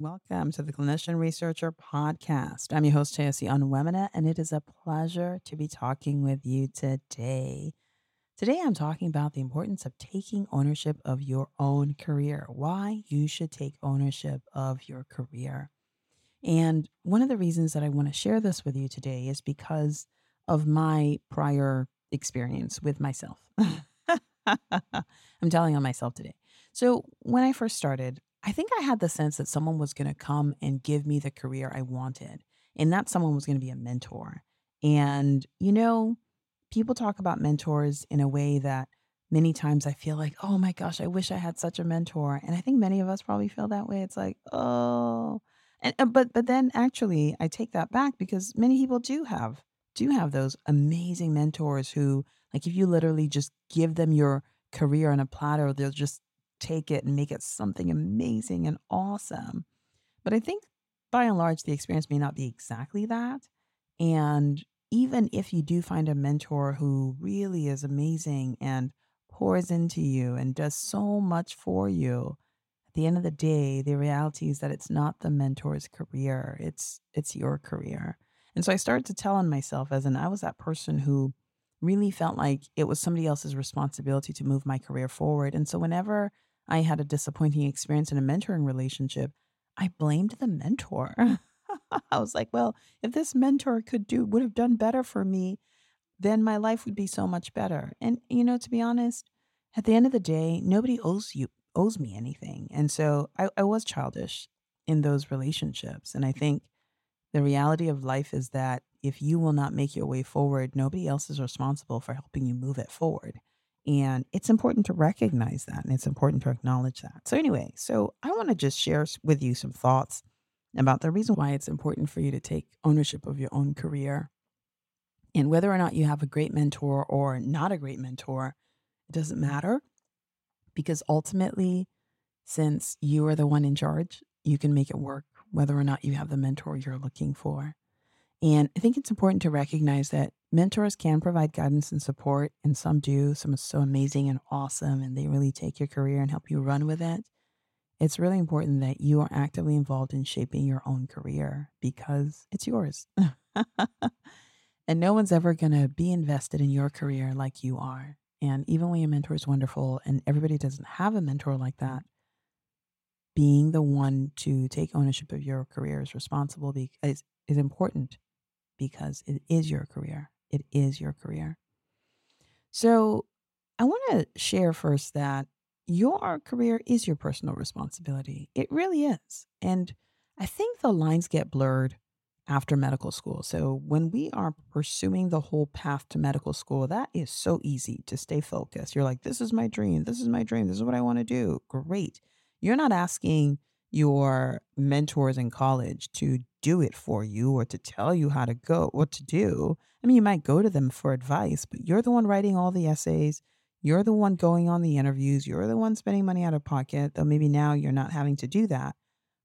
Welcome to the Clinician Researcher Podcast. I'm your host, Chelsea Onwuemene, and it is a pleasure to be talking with you today. Today, I'm talking about the importance of taking ownership of your own career, why you should take ownership of your career. And one of the reasons that I want to share this with you today is because of my prior experience with myself. I'm telling on myself today. So, when I first started, I think I had the sense that someone was going to come and give me the career I wanted, and that someone was going to be a mentor. And, you know, people talk about mentors in a way that many times I feel like, oh my gosh, I wish I had such a mentor. And I think many of us probably feel that way. It's like, oh, and uh, but but then actually I take that back because many people do have do have those amazing mentors who like if you literally just give them your career on a platter, they'll just take it and make it something amazing and awesome. But I think by and large, the experience may not be exactly that. And even if you do find a mentor who really is amazing and pours into you and does so much for you, at the end of the day, the reality is that it's not the mentor's career, it's it's your career. And so I started to tell on myself as an I was that person who really felt like it was somebody else's responsibility to move my career forward. And so whenever I had a disappointing experience in a mentoring relationship, I blamed the mentor. I was like, well, if this mentor could do would have done better for me, then my life would be so much better. And you know, to be honest, at the end of the day, nobody owes you owes me anything. And so I, I was childish in those relationships. And I think the reality of life is that if you will not make your way forward, nobody else is responsible for helping you move it forward. And it's important to recognize that and it's important to acknowledge that. So, anyway, so I want to just share with you some thoughts about the reason why it's important for you to take ownership of your own career. And whether or not you have a great mentor or not a great mentor, it doesn't matter because ultimately, since you are the one in charge, you can make it work whether or not you have the mentor you're looking for. And I think it's important to recognize that mentors can provide guidance and support, and some do. Some are so amazing and awesome, and they really take your career and help you run with it. It's really important that you are actively involved in shaping your own career because it's yours. and no one's ever going to be invested in your career like you are. And even when your mentor is wonderful and everybody doesn't have a mentor like that, being the one to take ownership of your career is responsible is, is important because it is your career. It is your career. So I want to share first that your career is your personal responsibility. It really is. And I think the lines get blurred after medical school. So when we are pursuing the whole path to medical school, that is so easy to stay focused. You're like, this is my dream. This is my dream. This is what I want to do. Great. You're not asking your mentors in college to do it for you or to tell you how to go, what to do. I mean, you might go to them for advice, but you're the one writing all the essays. You're the one going on the interviews. You're the one spending money out of pocket, though maybe now you're not having to do that.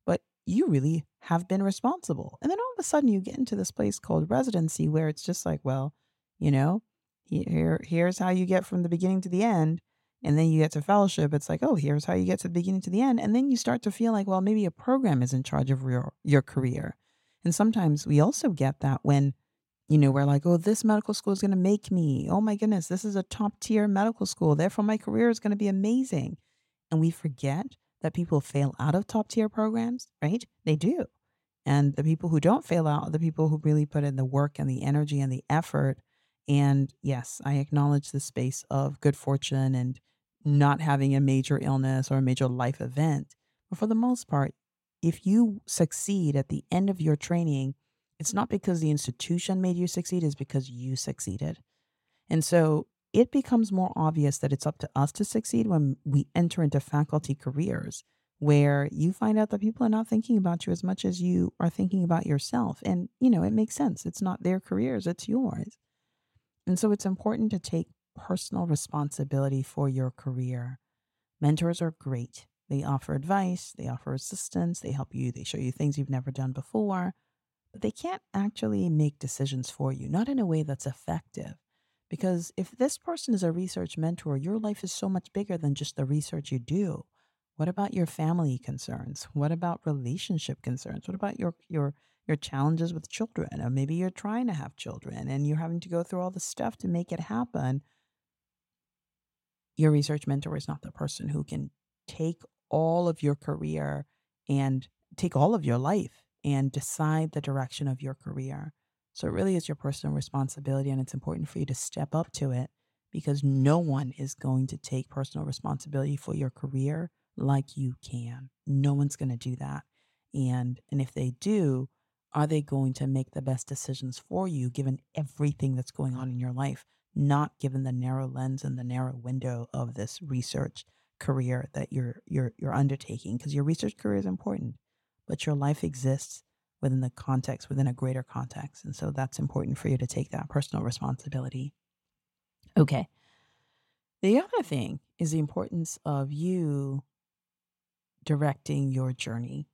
But you really have been responsible. And then all of a sudden you get into this place called residency where it's just like, well, you know, here here's how you get from the beginning to the end and then you get to fellowship it's like oh here's how you get to the beginning to the end and then you start to feel like well maybe a program is in charge of your your career and sometimes we also get that when you know we're like oh this medical school is going to make me oh my goodness this is a top tier medical school therefore my career is going to be amazing and we forget that people fail out of top tier programs, right? They do. And the people who don't fail out are the people who really put in the work and the energy and the effort. And yes, I acknowledge the space of good fortune and not having a major illness or a major life event. But for the most part, if you succeed at the end of your training, it's not because the institution made you succeed, it's because you succeeded. And so it becomes more obvious that it's up to us to succeed when we enter into faculty careers where you find out that people are not thinking about you as much as you are thinking about yourself. And, you know, it makes sense. It's not their careers, it's yours. And so it's important to take personal responsibility for your career. Mentors are great. They offer advice, they offer assistance, they help you, they show you things you've never done before, but they can't actually make decisions for you, not in a way that's effective. Because if this person is a research mentor, your life is so much bigger than just the research you do. What about your family concerns? What about relationship concerns? What about your your your challenges with children? Or maybe you're trying to have children and you're having to go through all the stuff to make it happen. Your research mentor is not the person who can take all of your career and take all of your life and decide the direction of your career. So it really is your personal responsibility, and it's important for you to step up to it because no one is going to take personal responsibility for your career like you can. No one's going to do that. And and if they do, are they going to make the best decisions for you given everything that's going on in your life, not given the narrow lens and the narrow window of this research career that you're you're you're undertaking because your research career is important, but your life exists within the context, within a greater context. And so that's important for you to take that personal responsibility. Okay. The other thing is the importance of you directing your journey,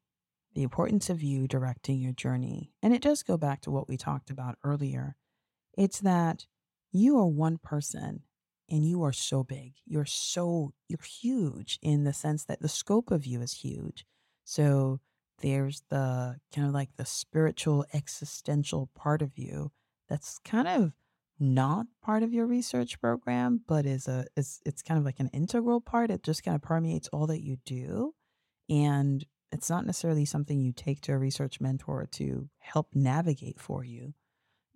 the importance of you directing your journey. And it does go back to what we talked about earlier. It's that you are one person and you are so big. You're so, you're huge in the sense that the scope of you is huge. So there's the kind of like the spiritual existential part of you that's kind of not part of your research program but is a is it's kind of like an integral part it just kind of permeates all that you do and it's not necessarily something you take to a research mentor to help navigate for you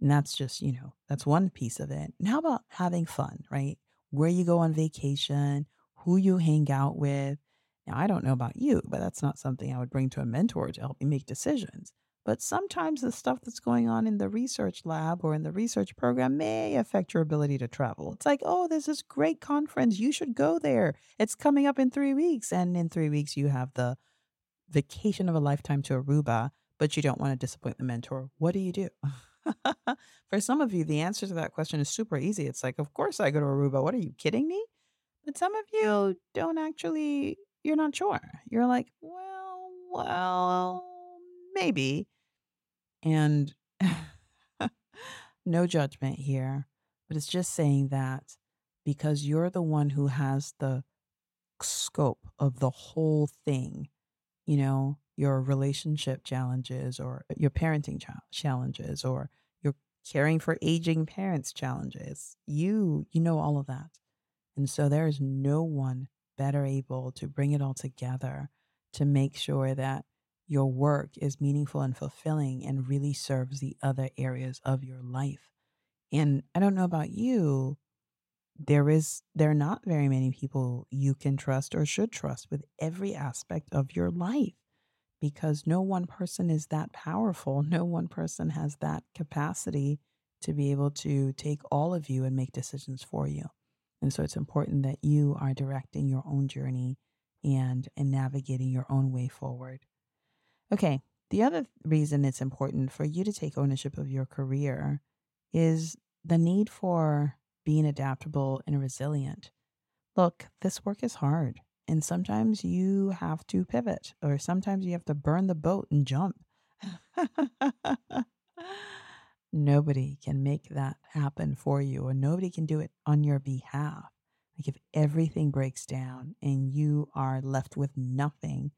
and that's just you know that's one piece of it and how about having fun right where you go on vacation who you hang out with now, I don't know about you, but that's not something I would bring to a mentor to help me make decisions. But sometimes the stuff that's going on in the research lab or in the research program may affect your ability to travel. It's like, oh, there's this great conference. You should go there. It's coming up in three weeks. And in three weeks, you have the vacation of a lifetime to Aruba, but you don't want to disappoint the mentor. What do you do? For some of you, the answer to that question is super easy. It's like, of course I go to Aruba. What are you kidding me? But some of you don't actually you're not sure. You're like, well, well, maybe. And no judgment here, but it's just saying that because you're the one who has the scope of the whole thing, you know, your relationship challenges or uh, your parenting challenges or caring for aging parents challenges. You you know all of that. And so there is no one better able to bring it all together to make sure that your work is meaningful and fulfilling and really serves the other areas of your life. And I don't know about you, there is there are not very many people you can trust or should trust with every aspect of your life because no one person is that powerful. No one person has that capacity to be able to take all of you and make decisions for you. And so it's important that you are directing your own journey and, and navigating your own way forward. Okay, the other reason it's important for you to take ownership of your career is the need for being adaptable and resilient. Look, this work is hard, and sometimes you have to pivot, or sometimes you have to burn the boat and jump. Nobody can make that happen for you, or nobody can do it on your behalf. Like if everything breaks down and you are left with nothing,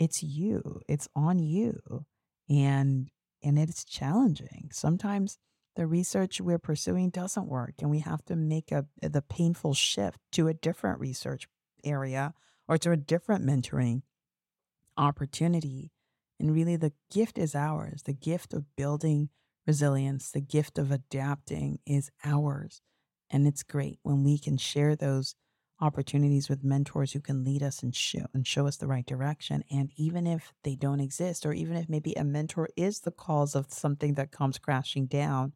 it's you. It's on you. And and it's challenging. Sometimes the research we're pursuing doesn't work and we have to make a the painful shift to a different research area or to a different mentoring opportunity. And really, the gift is ours. The gift of building resilience, the gift of adapting is ours. And it's great when we can share those opportunities with mentors who can lead us and show and show us the right direction. And even if they don't exist, or even if maybe a mentor is the cause of something that comes crashing down,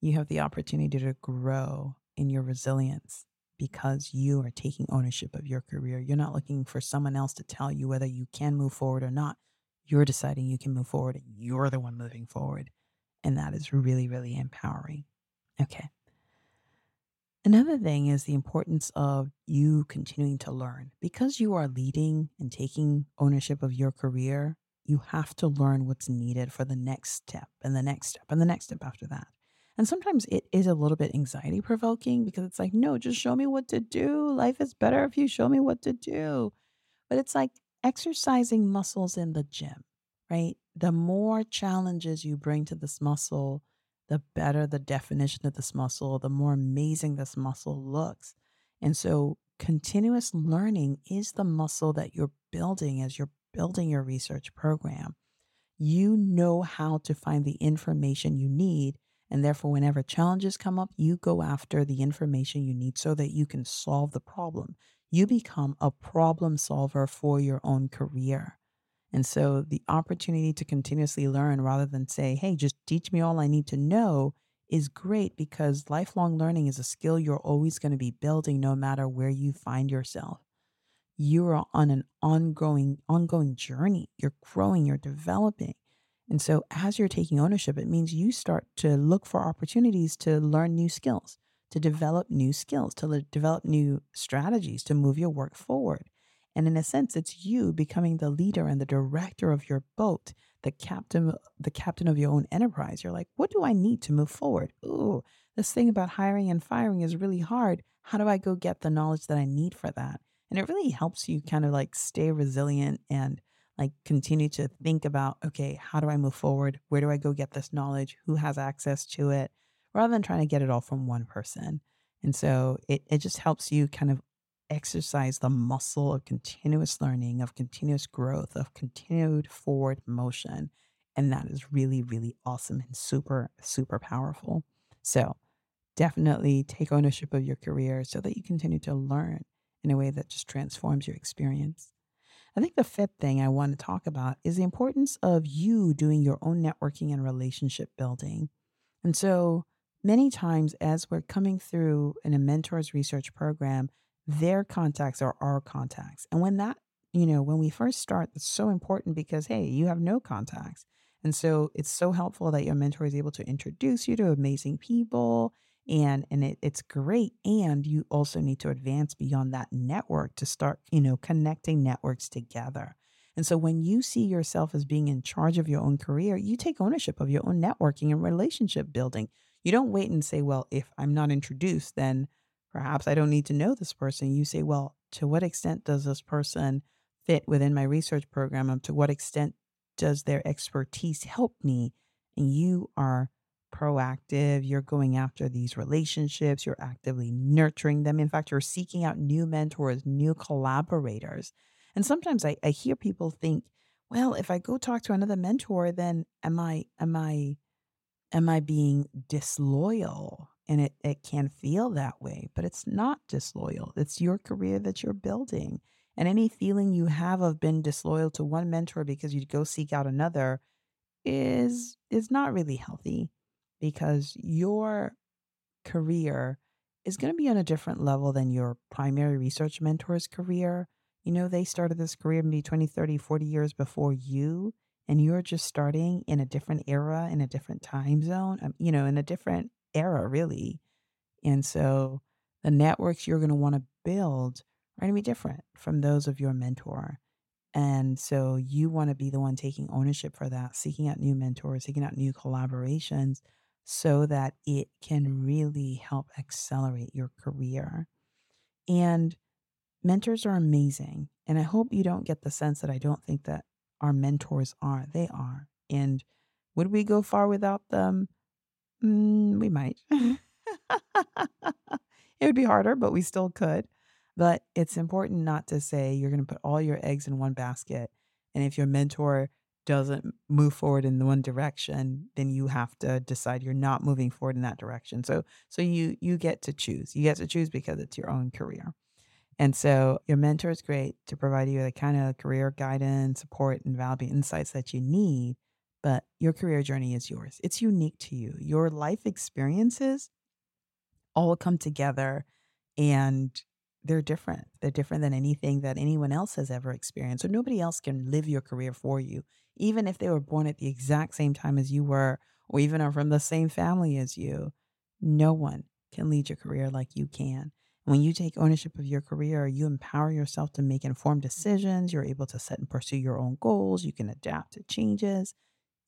you have the opportunity to grow in your resilience because you are taking ownership of your career. You're not looking for someone else to tell you whether you can move forward or not. You're deciding you can move forward and you're the one moving forward. And that is really, really empowering. Okay. Another thing is the importance of you continuing to learn. Because you are leading and taking ownership of your career, you have to learn what's needed for the next step and the next step and the next step after that. And sometimes it is a little bit anxiety provoking because it's like, no, just show me what to do. Life is better if you show me what to do. But it's like exercising muscles in the gym, right? The more challenges you bring to this muscle, the better the definition of this muscle, the more amazing this muscle looks. And so, continuous learning is the muscle that you're building as you're building your research program. You know how to find the information you need and therefore, whenever challenges come up, you go after the information you need so that you can solve the problem. You become a problem solver for your own career. And so, the opportunity to continuously learn rather than say, hey, just teach me all I need to know is great because lifelong learning is a skill you're always going to be building no matter where you find yourself. You are on an ongoing ongoing journey. You're growing, you're developing. And so, as you're taking ownership, it means you start to look for opportunities to learn new skills, to develop new skills, to le- develop new strategies to move your work forward. And in a sense, it's you becoming the leader and the director of your boat, the captain, the captain of your own enterprise. You're like, what do I need to move forward? Ooh, this thing about hiring and firing is really hard. How do I go get the knowledge that I need for that? And it really helps you kind of like stay resilient and like continue to think about okay how do i move forward? Where do i go get this knowledge? Who has access to it? rather than trying to get it all from one person. And so it, it just helps you kind of exercise the muscle of continuous learning of continuous growth of continued forward motion and that is really really awesome and super super powerful. So definitely take ownership of your career so that you continue to learn in a way that just transforms your experience I think the fifth thing I want to talk about is the importance of you doing your own networking and relationship building. And so many times, as we're coming through in a mentor's research program, their contacts are our contacts. And when that, you know, when we first start, it's so important because, hey, you have no contacts. And so it's so helpful that your mentor is able to introduce you to amazing people and and it, it's great and you also need to advance beyond that network to start you know connecting networks together. And so when you see yourself as being in charge of your own career you take ownership of your own networking and relationship building. You don't wait and say well if i'm not introduced then perhaps i don't need to know this person. You say well to what extent does this person fit within my research program? And to what extent does their expertise help me? And you are proactive. You're going after these relationships. You're actively nurturing them. In fact, you're seeking out new mentors, new collaborators. And sometimes I, I hear people think, well, if I go talk to another mentor, then am I am I am I being disloyal? And it, it can feel that way, but it's not disloyal. It's your career that you're building. And any feeling you have of being disloyal to one mentor because you go seek out another is is not really healthy because your career is going to be on a different level than your primary research mentor's career. You know, they started this career maybe 20, 30, 40 years before you, and you're just starting in a different era, in a different time zone, um, you know, in a different era, really. And so the networks you're going to want to build are going to be different from those of your mentor. And so you want to be the one taking ownership for that, seeking out new mentors, seeking out new collaborations so that it can really help accelerate your career. And mentors are amazing. And I hope you don't get the sense that I don't think that our mentors are. They are. And would we go far without them? Mm, we might. it would be harder, but we still could. But it's important not to say you're going to put all your eggs in one basket. And if your mentor doesn't move forward in the one direction, then you have to decide you're not moving forward in that direction. So so you you get to choose. You get to choose because it's your own career. And so your mentor is great to provide you the kind of career guidance, support, and valuable insights that you need. But your career journey is yours. It's unique to you. Your life experiences all come together and they're different. They're different than anything that anyone else has ever experienced. So nobody else can live your career for you, even if they were born at the exact same time as you were, or even are from the same family as you. No one can lead your career like you can. When you take ownership of your career, you empower yourself to make informed decisions. You're able to set and pursue your own goals. You can adapt to changes.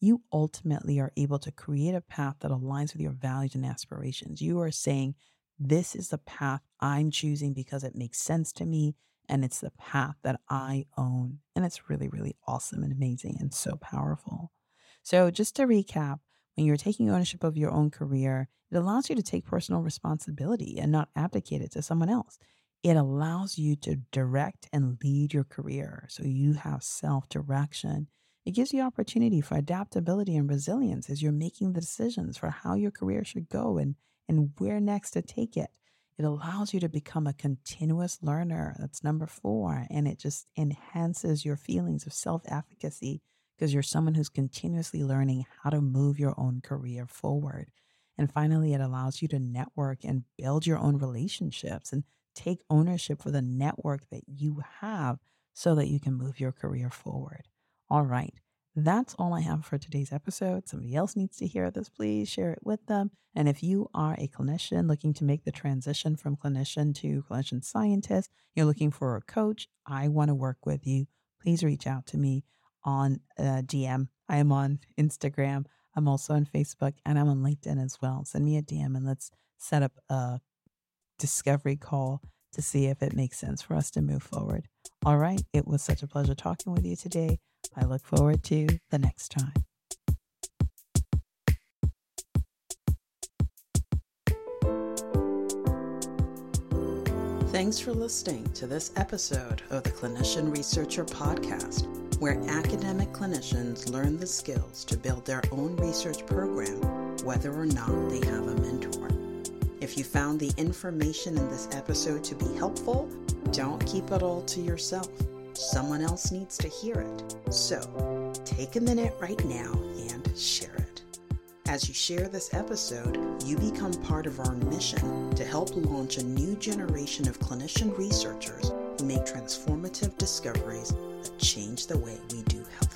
You ultimately are able to create a path that aligns with your values and aspirations. You are saying, This is the path I'm choosing because it makes sense to me and it's the path that I own. And it's really, really awesome and amazing and so powerful. So, just to recap, when you're taking ownership of your own career, it allows you to take personal responsibility and not abdicate it to someone else. It allows you to direct and lead your career so you have self direction. It gives you opportunity for adaptability and resilience as you're making the decisions for how your career should go and, and where next to take it. It allows you to become a continuous learner. That's number four. And it just enhances your feelings of self efficacy because you're someone who's continuously learning how to move your own career forward. And finally, it allows you to network and build your own relationships and take ownership for the network that you have so that you can move your career forward. All right. That's all I have for today's episode. Somebody else needs to hear this. Please share it with them. And if you are a clinician looking to make the transition from clinician to clinician scientist, you're looking for a coach, I want to work with you. Please reach out to me on uh, DM. I am on Instagram. I'm also on Facebook and I'm on LinkedIn as well. Send me a DM and let's set up a discovery call to see if it makes sense for us to move forward. All right. It was such a pleasure talking with you today. I look forward to the next time. Thanks for listening to this episode of the Clinician Researcher Podcast where academic clinicians learn the skills to build their own research program, whether or not they have a mentor. If you found the information in this episode to be helpful, don't keep it all to yourself. Someone else needs to hear it. So take a minute right now and share it. As you share this episode, you become part of our mission to help launch a new generation of clinician researchers who make transformative discoveries that change the way we do health.